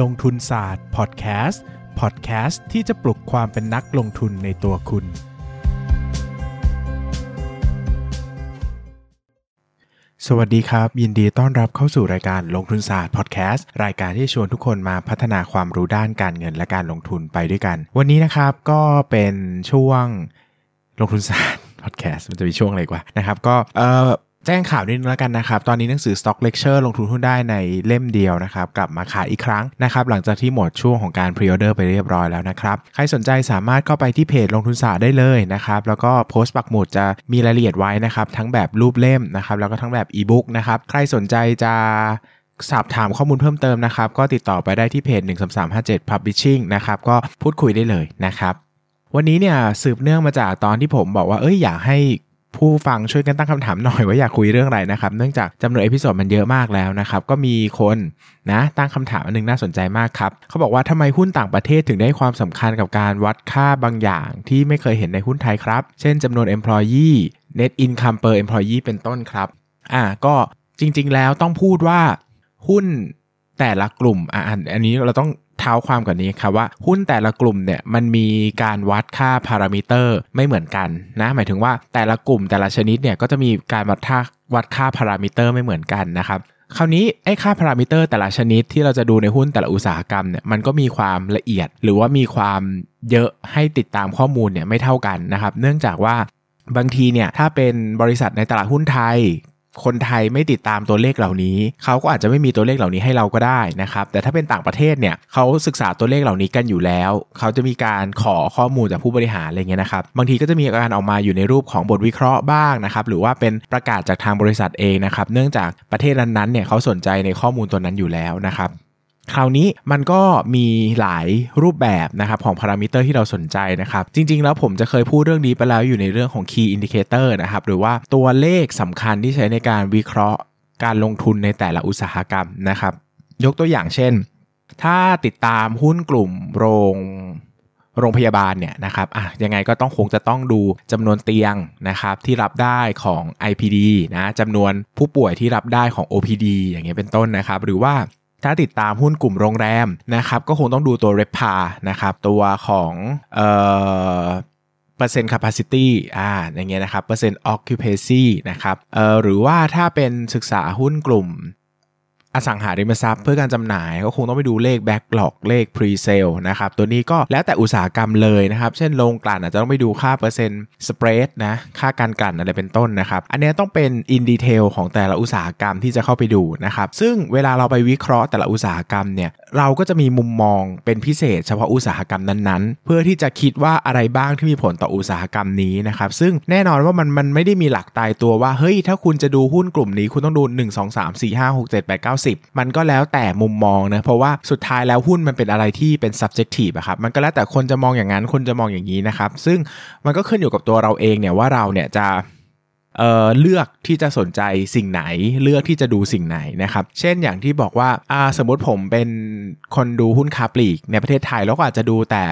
ลงทุนศาสตร์พอดแคสต์พอดแคสต์ที่จะปลุกความเป็นนักลงทุนในตัวคุณ สวัสดีครับ ยินดีต้อนรับเข้าสู่รายการลงทุนศาสตร์พอดแคสต์รายการที่ชวนทุกคนมาพัฒนาความรู้ด้านการเงินและการลงทุนไปด้วยกัน วันนี้นะครับก็เป็นช่วงลงทุนศาสตร์พอดแคสต์มันจะมีช่วงอะไรกว่านะครับ ก็เออ แจ้งข่าวนิดนึงแล้วกันนะครับ ตอนนี้หนังสือ Stock Lecture ลงทุนหุ้นได้ในเล่มเดียวนะครับ กลับมาขายอีกครั้งนะครับ หลังจากที่หมดช่วงของการ pre-order ไปเรียบร้อยแล้วนะครับ ใครสนใจสามารถเข้าไปที่เพจลงทุนศาสตร์ได้เลยนะครับ แล้วก็โพสต์ปักหมุดจะมีรายละเอียดไว้นะครับ ทั้งแบบรูปเล่มนะครับ แล้วก็ทั้งแบบอีบุ๊กนะครับ ใครสนใจจะสอบถามข้อมูลเพิ่มเติมนะครับ ก็ติดต่อไปได้ที่เพจ 13357 Publishing นะครับ ก็พูดคุยได้เลยนะครับ วันนี้เนี่ยสืบเนื่องมาจากตอนที่ผมบอกว่า เอ้ยอยากให้ ผู้ฟังช่วยกันตั้งคำถามหน่อยว่าอยากคุยเรื่องอะไรนะครับ เนื่องจากจำนวน episode มันเยอะมากแล้วนะครับ ก็มีคนนะตั้งคำถามอันนึงน่าสนใจมากครับ เขาบอกว่าทำไมหุ้นต่างประเทศถึงได้ความสำคัญกับการวัดค่าบางอย่างที่ไม่เคยเห็นในหุ้นไทยครับ เช่นจำนวน employee net income per employee เป็นต้นครับ อ่าก็จริง ๆ แล้วต้องพูดว่าหุ้นแต่ละกลุ่มอ่าอันนี้เราต้อง ท้าความก่อนนี้ครับว่าหุ้นแต่ละกลุ่มเนี่ยมันมีการวัดค่าพารามิเตอร์ไม่เหมือนกันนะหมายถึงว่าแต่ละกลุ่มแต่ละชนิดเนี่ยก็จะมีการวัดค่าวัดค่าพารามิเตอร์ไม่เหมือนกันนะครับคราวนี้ไอ้ค่าพารามิเตอร์แต่ละชนิดที่เราจะดูในหุ้นแต่ละอุตสาหกรรมเนี่ยมันก็มีความละเอียด หรือว่ามีความเยอะให้ติดตามข้อมูลเนี่ยไม่เท่ากันนะครับ เนื่องจากว่าบางทีเนี่ยถ้าเป็นบริษัทในตลาดหุ้นไทย คนไทยไม่ติดตามตัวเลขเหล่านี้ เขาก็อาจจะไม่มีตัวเลขเหล่านี้ให้เราก็ได้นะครับ แต่ถ้าเป็นต่างประเทศเนี่ยเขาศึกษาตัวเลขเหล่านี้กันอยู่แล้ว เขาจะมีการขอข้อมูลจากผู้บริหารอะไรเงี้ยนะครับ บางทีก็จะมีการออกมาอยู่ในรูปของบทวิเคราะห์บ้างนะครับ หรือว่าเป็นประกาศจากทางบริษัทเองนะครับ เนื่องจากประเทศนั้นๆเนี่ยเขาสนใจในข้อมูลตัวนั้นอยู่แล้วนะครับ คราวนี้มันก็มีหลายรูปแบบนะครับของพารามิเตอร์ที่เราสนใจนะครับ จริง ๆ แล้วผมจะเคยพูดเรื่องนี้ไปแล้วอยู่ในเรื่องของ Key Indicator นะครับหรือว่าตัวเลขสำคัญที่ใช้ในการวิเคราะห์การลงทุนในแต่ละอุตสาหกรรมนะครับ ยกตัวอย่างเช่น ถ้าติดตามหุ้นกลุ่มโรงโรงพยาบาลเนี่ยนะครับอะยังไงก็ต้องคงจะต้องดูจำนวนเตียงนะครับที่รับได้ของ IPD นะจำนวนผู้ป่วยที่รับได้ของ OPD อย่างเงี้ยเป็นต้นนะครับ หรือว่า ถ้าติดตามหุ้นกลุ่มโรงแรมนะครับก็คงต้องดูตัวเรพานะครับตัวของเอ่อเปอร์เซ็นต์ capacity อ่า อย่างเงี้ยนะครับ เปอร์เซ็นต์ occupancy นะครับ เอ่อ หรือว่าถ้าเป็นศึกษาหุ้นกลุ่ม อสังหาริมทรัพย์เพื่อการจำหน่ายก็คงต้องไปดูเลข backlog เลข pre sale นะครับตัวนี้ก็แล้วแต่อุตสาหกรรมเลยนะครับเช่นโรงกลั่นอาจจะต้องไปดูค่าเปอร์เซ็นต์ spread นะค่าการกลั่นอะไรเป็นต้นนะครับอันนี้ต้องเป็น in detail ของแต่ละอุตสาหกรรมที่จะเข้าไปดูนะครับซึ่งเวลาเราไปวิเคราะห์แต่ละอุตสาหกรรมเนี่ยเราก็จะมีมุมมองเป็นพิเศษ เฉพาะอุตสาหกรรมนั้นๆ เพื่อที่จะคิดว่าอะไรบ้างที่มีผลต่ออุตสาหกรรมนี้นะครับซึ่งแน่นอนว่ามันมันไม่ได้มีหลักตายตัวว่าเฮ้ยถ้าคุณจะดูหุ้นกลุ่มนี้คุณต้องดู 1 2 3 4 5 6 7 8 9 10มันก็แล้วแต่มุมมองนะเพราะว่าสุดท้ายแล้วหุ้นมันเป็นอะไรที่เป็น subjective อะครับมันก็แล้วแต่คนจะมองอย่างนั้นคนจะมองอย่างนี้นะครับซึ่งมันก็ขึ้นอยู่กับตัวเราเองเนี่ยว่าเราเนี่ยจะเอ่อเลือกที่จะสนใจสิ่งไหน เลือกที่จะดูสิ่งไหนนะครับ เช่นอย่างที่บอกว่าาสมมติผมเป็นคนดูหุ้นคาปลีกในประเทศไทยแล้วก็อาจจะดูแต่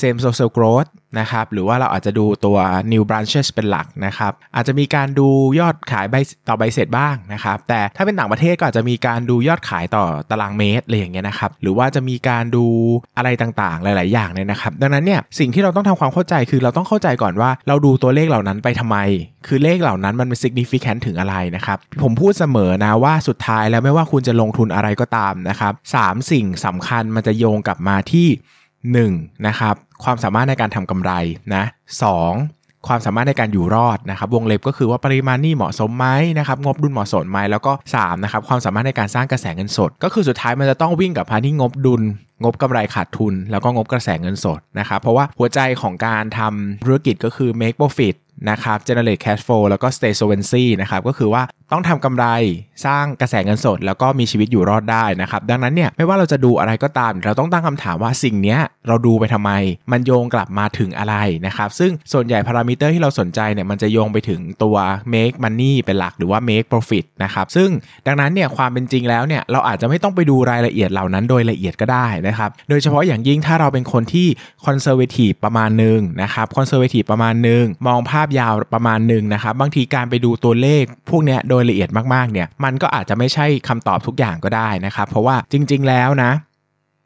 same social growth นะครับหรือว่าเราอาจจะดูตัว new branches เป็นหลักนะครับอาจจะมีการดูยอดขายใบต่อใบเสร็จบ้างนะครับแต่ถ้าเป็นต่างประเทศก็อาจจะมีการดูยอดขายต่อตารางเมตรอะไรอย่างเงี้ยนะครับหรือว่าจะมีการดูอะไรต่างๆ หลาย ๆ อย่างเนี่ยนะครับดังนั้นเนี่ยสิ่งที่เราต้องทำความเข้าใจคือเราต้องเข้าใจก่อนว่าเราดูตัวเลขเหล่านั้นไปทำไม คือเลขเหล่านั้นมันเป็น significant ถึงอะไรนะครับผมพูดเสมอนะว่าสุดท้ายแล้วไม่ว่าคุณจะลงทุนอะไรก็ตามนะครับสามสิ่งสำคัญมันจะโยงกลับมาที่ 1. นะครับความสามารถในการทำกำไรนะ 2. ความสามารถในการอยู่รอดนะครับวงเล็บก็คือว่าปริมาณนี้เหมาะสมไหมนะครับงบดุลเหมาะสมไหมแล้วก็3นะครับความสามารถในการสร้างกระแสเงินสด ก็คือสุดท้ายมันจะต้องวิ่งกับพาที่งบดุล งบกำไรขาดทุน แล้วก็งบกระแสเงินสดนะครับเพราะว่าหัวใจของการทำธุรกิจก็คือ make profit นะครับ generate cash flow แล้วก็ stay solvency นะครับก็คือว่า ต้องทำกำไรสร้างกระแสเงินสด แล้วก็มีชีวิตอยู่รอดได้นะครับดังนั้นเนี่ยไม่ว่าเราจะดูอะไรก็ตาม เราต้องตั้งคำถามว่าสิ่งนี้เราดูไปทำไม มันโยงกลับมาถึงอะไรนะครับซึ่งส่วนใหญ่พารามิเตอร์ที่เราสนใจเนี่ยมันจะโยงไปถึงตัว make money เป็นหลักหรือว่า make profit นะครับซึ่งดังนั้นเนี่ยความเป็นจริงแล้วเนี่ยเราอาจจะไม่ต้องไปดูรายละเอียดเหล่านั้นโดยละเอียดก็ได้นะครับโดยเฉพาะอย่างยิ่งถ้าเราเป็นคนที่ conservative ประมาณหนึ่งนะครับ conservative ประมาณหนึ่งมองภาพยาวประมาณหนึ่งนะครับบางทีการไปดูตัวเลขพวกเนี้ยโดยละเอียดมากๆเนี่ยมันก็อาจจะไม่ใช่คำตอบทุกอย่างก็ได้นะครับเพราะว่าจริง ๆ แล้วนะ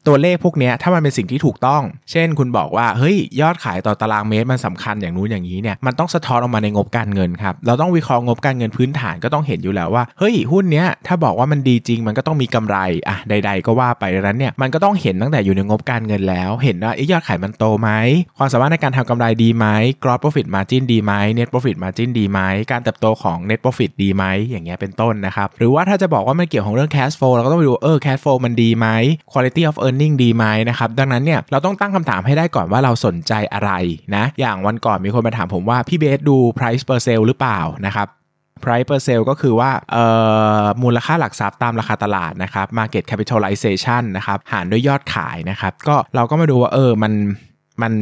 ตัวเลขพวกนี้ถ้ามันเป็นสิ่งที่ถูกต้อง เช่น คุณบอกว่าเฮ้ยยอดขายต่อตารางเมตรมันสำคัญอย่างนู้นอย่างนี้เนี่ยมันต้องสะท้อนออกมาในงบการเงินครับเราต้องวิเคราะห์งบการเงินพื้นฐานก็ต้องเห็นอยู่แล้วว่าเฮ้ยหุ้นเนี้ยถ้าบอกว่ามันดีจริงมันก็ต้องมีกำไรอะใด ๆ ก็ว่าไปดังนั้นเนี่ยมันก็ต้องเห็นตั้งแต่อยู่ในงบการเงินแล้ว เห็นว่ายอดขายมันโตไหมความสามารถในการทำกำไรดีไหม gross profit margin ดีไหม net profit margin ดีไหมการเติบโตของ net profit ดีไหมอย่างเงี้ยเป็นต้นนะครับหรือว่าถ้าจะบอกว่ามันเกี่ยวของเรื่อง cash flow เราก็ต้องไปดูเออ cash flow มันดีไหม quality of earning ดีไหมนะครับดังนั้นเนี่ยเราต้องตั้งคำถามให้ได้ก่อนว่าเราสนใจอะไรนะอย่างวันก่อนมีคนมาถามผมว่าพี่เบสดู price per sale หรือเปล่านะครับ price per sale ก็คือว่ามูลค่าหลักทรัพย์ตามราคาตลาดนะครับ market capitalization นะครับหารด้วยยอดขายนะครับ ก็เราก็มาดูว่าเออมันมัน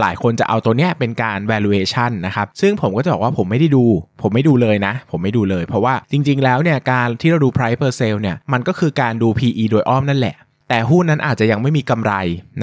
หลายคนจะเอาตัวเนี้ยเป็นการ valuation นะครับ ซึ่งผมก็จะบอกว่าผมไม่ได้ดู ผมไม่ดูเลยนะ ผมไม่ดูเลย เพราะว่าจริงๆ แล้วเนี่ยการที่เราดู price per sale เนี่ย มันก็คือการดู PE โดยอ้อมนั่นแหละ แต่หุ้นนั้นอาจจะยังไม่มีกำไร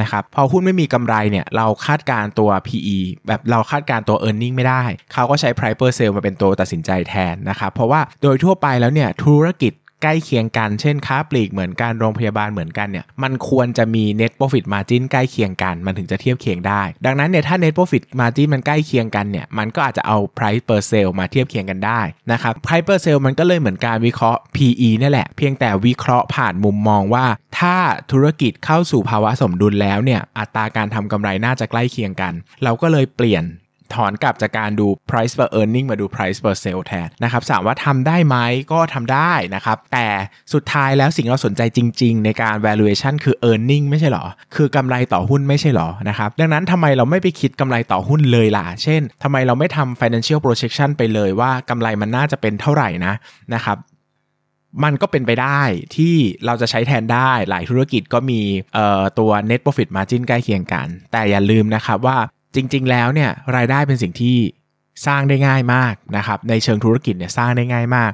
นะครับพอหุ้นไม่มีกำไรเนี่ยเราคาดการตัว PE แบบเราคาดการตัว e a r n i n g ไม่ได้ เขาก็ใช้ price per sale มาเป็นตัวตัดสินใจแทนนะครับเพราะว่าโดยทั่วไปแล้วเนี่ยธุรกิจ ใกล้เคียงกัน เช่นค้าปลีกเหมือนกันโรงพยาบาลเหมือนกันเนี่ยมันควรจะมี net profit margin ใกล้เคียงกันมันถึงจะเทียบเคียงได้ ดังนั้นเนี่ยถ้า net profit margin มันใกล้เคียงกันเนี่ยมันก็อาจจะเอา price per sale มาเทียบเคียงกันได้นะครับ price per sale มันก็เลยเหมือนการวิเคราะห์ PE นี่แหละเพียงแต่วิเคราะห์ผ่านมุมมองว่า ถ้าธุรกิจเข้าสู่ภาวะสมดุลแล้วเนี่ยอัตราการทำกำไรน่าจะใกล้เคียงกัน เราก็เลยเปลี่ยน ถอนกลับจากการดู price per earning มาดู price per sale แทนนะครับถามว่าทำได้ไหมก็ทำได้นะครับ แต่สุดท้ายแล้วสิ่งเราสนใจจริง ๆ ในการ valuation คือ earning ไม่ใช่หรอ คือกำไรต่อหุ้นไม่ใช่หรอนะครับ ดังนั้นทำไมเราไม่ไปคิดกำไรต่อหุ้นเลยล่ะ เช่นทำไมเราไม่ทำ financial projection ไปเลยว่ากำไรมันน่าจะเป็นเท่าไหร่นะนะครับมันก็เป็นไปได้ที่เราจะใช้แทนได้หลายธุรกิจก็มีตัว net profit margin ใกล้เคียงกัน แต่อย่าลืมนะครับว่า จริง ๆ แล้วเนี่ยรายได้เป็นสิ่งที่สร้างได้ง่ายมากนะครับในเชิงธุรกิจเนี่ยสร้างได้ง่ายมาก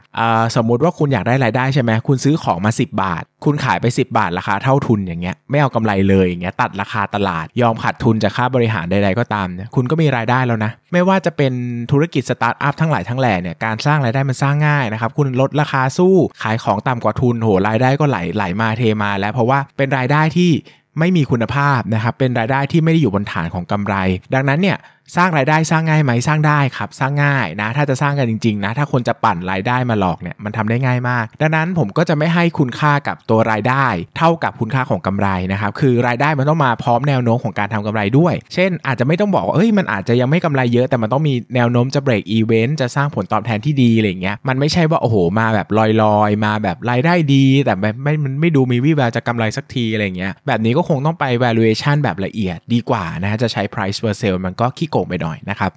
สมมุติว่าคุณอยากได้รายได้ใช่ไหมคุณซื้อของมา 10 บาท คุณขายไป 10 บาทราคาเท่าทุนอย่างเงี้ยไม่เอากำไรเลยอย่างเงี้ยตัดราคาตลาด ยอมขาดทุนจากค่าบริหารใดๆก็ตามเนี่ยคุณก็มีรายได้แล้วนะ ไม่ว่าจะเป็นธุรกิจสตาร์ทอัพทั้งหลายทั้งแหล่เนี่ยการสร้างรายได้มันสร้างง่ายนะครับคุณลดราคาสู้ขายของต่ำกว่าทุนโหรายได้ก็ไหลไหลมาเทมา แล้วเพราะว่าเป็นรายได้ที่ ไม่มีคุณภาพนะครับเป็นรายได้ที่ไม่ได้อยู่บนฐานของกำไร ดังนั้นเนี่ย สร้างรายได้สร้างง่ายไหมสร้างได้ครับสร้างง่ายนะ ถ้าจะสร้างกันจริงๆนะถ้าคนจะปั่นรายได้มาหลอกเนี่ยมันทำได้ง่ายมาก ดังนั้นผมก็จะไม่ให้คุณค่ากับตัวรายได้ เท่ากับคุณค่าของกำไรนะครับคือรายได้มันต้องมาพร้อมแนวโน้มของการทำกำไรด้วย เช่น อาจจะไม่ต้องบอกว่าเอ้ยมันอาจจะยังไม่กำไรเยอะแต่มันต้องมีแนวโน้มจะเบรกอีเวนต์จะสร้างผลตอบแทนที่ดีอะไรเงี้ยมันไม่ใช่ว่าโอ้โหมาแบบลอยๆ มาแบบรายได้ดี แต่ไม่ไม่มันไม่ดูมีวิแววจะกำไรสักทีอะไรเงี้ยแบบนี้ก็คงต้องไป valuation แบบละเอียดดีกว่านะจะใช้ price per sale มันก็ขี้โกงไปหน่อยนะครับ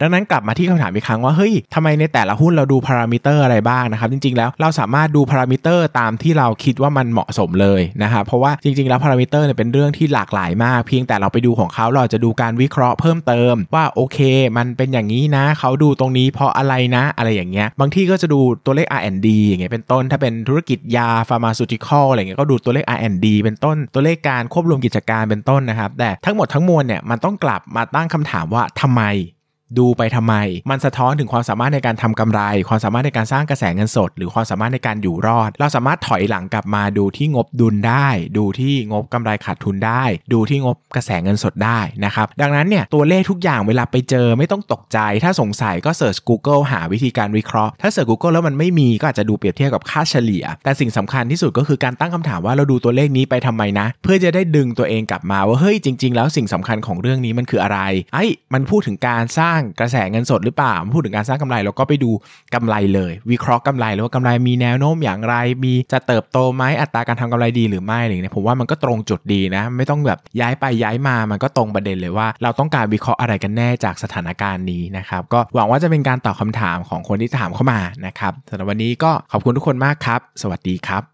ดังนั้นกลับมาที่คำถามอีกครั้งว่าเฮ้ยทำไมในแต่ละหุ้นเราดูพารามิเตอร์อะไรบ้างนะครับจริงๆแล้วเราสามารถดูพารามิเตอร์ตามที่เราคิดว่ามันเหมาะสมเลยนะครับเพราะว่าจริงๆแล้วพารามิเตอร์เนี่ยเป็นเรื่องที่หลากหลายมาก เพียงแต่เราไปดูของเขาเราจะดูการวิเคราะห์เพิ่มเติมว่าโอเค มันเป็นอย่างนี้นะเขาดูตรงนี้เพราะอะไรนะอะไรอย่างเงี้ยบางที่ก็จะดูตัวเลข R&D อย่างเงี้ยเป็นต้น ถ้าเป็นธุรกิจยา pharmaceutical อะไรเงี้ยก็ดูตัวเลข R&D เป็นต้น ตัวเลขการควบรวมกิจการเป็นต้นนะครับแต่ทั้งหมดทั้งมวลเนี่ยมันต้องกลับมาตั้งคำถามว่าทำไม ดูไปทำไม มันสะท้อนถึงความสามารถในการทำกำไร ความสามารถในการสร้างกระแสเงินสด หรือความสามารถในการอยู่รอด เราสามารถถอยหลังกลับมาดูที่งบดุลได้ ดูที่งบกำไรขาดทุนได้ ดูที่งบกระแสเงินสดได้นะครับ ดังนั้นเนี่ยตัวเลขทุกอย่างเวลาไปเจอไม่ต้องตกใจ ถ้าสงสัยก็เสิร์ช Google หาวิธีการวิเคราะห์ ถ้าเสิร์ช Google แล้วมันไม่มีก็อาจจะดูเปรียบเทียบกับค่าเฉลี่ย แต่สิ่งสำคัญที่สุดก็คือการตั้งคำถามว่าเราดูตัวเลขนี้ไปทำไมนะ เพื่อจะได้ดึงตัวเองกลับมาว่าเฮ้ยจริง ๆ แล้วสิ่งสำคัญของเรื่องนี้มันคืออะไรไอ้มันพูดถึงการสร้างกระแสเงินสดหรือเปล่าพูดถึงการสร้างกำไรเราก็ไปดูกำไรเลย วิเคราะห์กำไรแล้วว่ากำไรมีแนวโน้มอย่างไร มีจะเติบโตไหมอัตราการทำกำไรดีหรือไม่อะไรเงี้ยผมว่ามันก็ตรงจุดดีนะ ไม่ต้องแบบย้ายไปย้ายมามันก็ตรงประเด็นเลยว่า เราต้องการวิเคราะห์อะไรกันแน่จากสถานการณ์นี้นะครับก็หวังว่าจะเป็นการตอบคาถามของคนที่ถามเข้ามานะครับสำหรับวันนี้ก็ขอบคุณทุกคนมากครับ สวัสดีครับ